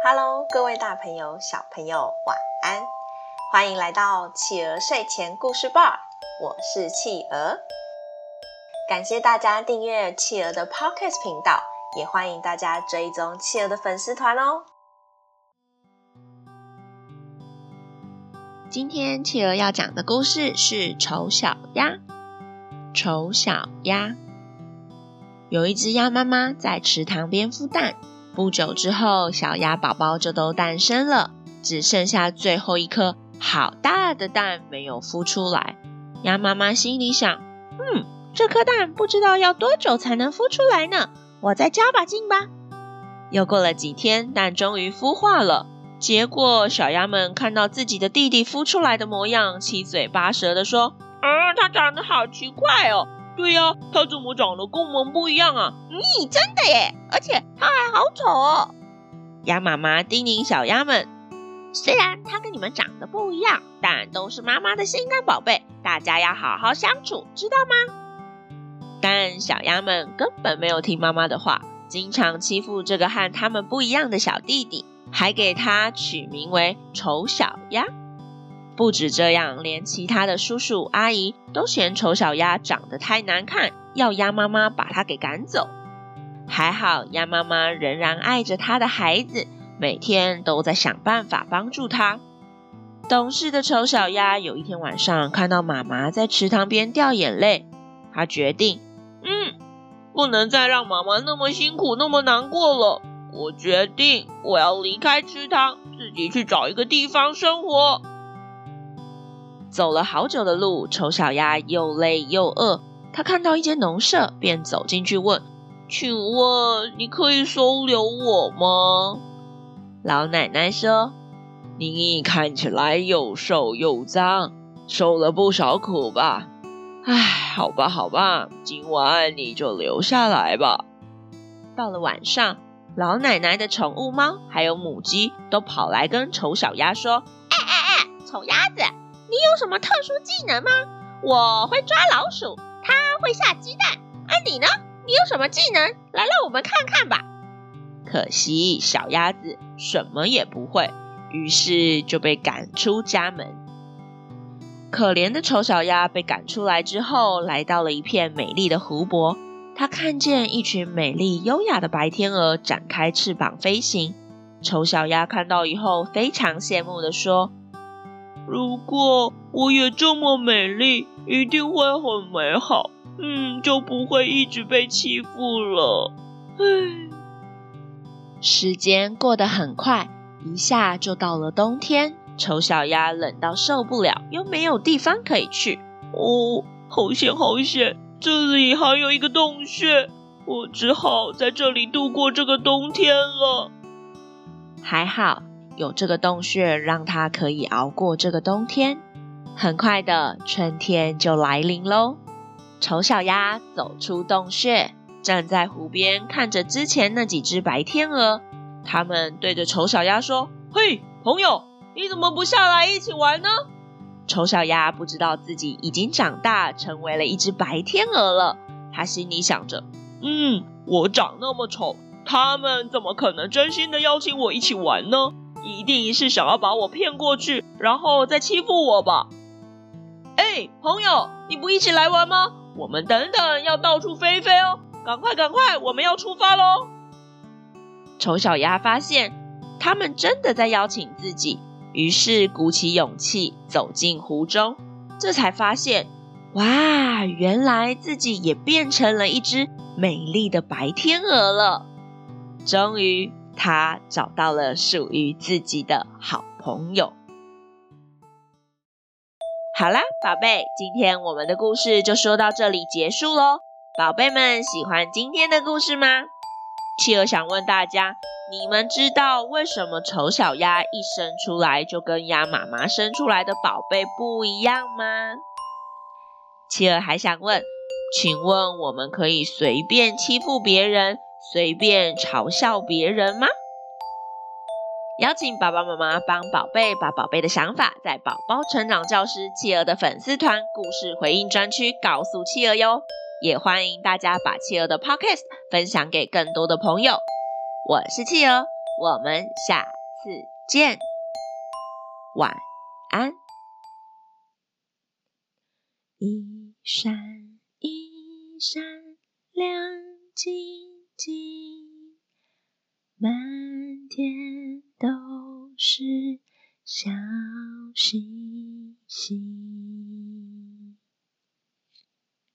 Hello，各位大朋友、小朋友，晚安！欢迎来到企鹅睡前故事吧，我是企鹅。感谢大家订阅企鹅的 Podcast 频道，也欢迎大家追踪企鹅的粉丝团哦。今天企鹅要讲的故事是丑小鸭。丑小鸭。有一只鸭妈妈在池塘边孵蛋，不久之后，小鸭宝宝就都诞生了，只剩下最后一颗好大的蛋没有孵出来。鸭妈妈心里想：嗯。这颗蛋不知道要多久才能孵出来呢，我再加把劲吧。又过了几天，蛋终于孵化了。结果小鸭们看到自己的弟弟孵出来的模样，七嘴八舌地说：“啊，他长得好奇怪哦！对呀，它怎么长得跟我们不一样啊？咦，真的耶！而且它还好丑哦。”鸭妈妈叮咛小鸭们：“虽然它跟你们长得不一样，但都是妈妈的心肝宝贝，大家要好好相处，知道吗？”但小鸭们根本没有听妈妈的话，经常欺负这个和他们不一样的小弟弟，还给他取名为丑小鸭。不止这样，连其他的叔叔阿姨都嫌丑小鸭长得太难看，要鸭妈妈把它给赶走。还好，鸭妈妈仍然爱着她的孩子，每天都在想办法帮助他。懂事的丑小鸭有一天晚上看到妈妈在池塘边掉眼泪，他决定。嗯，不能再让妈妈那么辛苦，那么难过了。我决定，我要离开池塘，自己去找一个地方生活。走了好久的路，丑小鸭又累又饿。他看到一间农舍，便走进去问：“请问你可以收留我吗？”老奶奶说：“你看起来又瘦又脏，受了不少苦吧？”唉，好吧，好吧，今晚你就留下来吧。到了晚上，老奶奶的宠物猫还有母鸡都跑来跟丑小鸭说：“哎哎哎，丑鸭子，你有什么特殊技能吗？我会抓老鼠，它会下鸡蛋。而、啊、你呢？你有什么技能？来，让我们看看吧。”可惜小鸭子什么也不会，于是就被赶出家门。可怜的丑小鸭被赶出来之后，来到了一片美丽的湖泊。它看见一群美丽优雅的白天鹅展开翅膀飞行。丑小鸭看到以后，非常羡慕地说：“如果我也这么美丽，一定会很美好。嗯，就不会一直被欺负了。”唉，时间过得很快，一下就到了冬天。丑小鸭冷到受不了，又没有地方可以去。哦，好险好险！这里还有一个洞穴，我只好在这里度过这个冬天了。还好有这个洞穴，让它可以熬过这个冬天。很快的，春天就来临喽。丑小鸭走出洞穴，站在湖边，看着之前那几只白天鹅。他们对着丑小鸭说：“嘿，朋友。”你怎么不下来一起玩呢？丑小鸭不知道自己已经长大，成为了一只白天鹅了。他心里想着：“嗯，我长那么丑，他们怎么可能真心的邀请我一起玩呢？一定是想要把我骗过去，然后再欺负我吧。”哎，朋友，你不一起来玩吗？我们等等要到处飞飞哦！赶快，赶快，我们要出发喽！丑小鸭发现他们真的在邀请自己。于是鼓起勇气走进湖中，这才发现，哇，原来自己也变成了一只美丽的白天鹅了。终于，他找到了属于自己的好朋友。好啦，宝贝，今天我们的故事就说到这里结束喽。宝贝们，喜欢今天的故事吗？企鹅想问大家。你们知道为什么丑小鸭一生出来就跟鸭妈妈生出来的宝贝不一样吗？企鹅还想问，请问我们可以随便欺负别人、随便嘲笑别人吗？邀请爸爸妈妈帮宝贝把宝贝的想法，在宝宝成长教师企鹅的粉丝团故事回应专区告诉企鹅哟，也欢迎大家把企鹅的 Podcast 分享给更多的朋友。我是企鹅，我们下次见，晚安。一闪一闪亮晶满天都是小星星。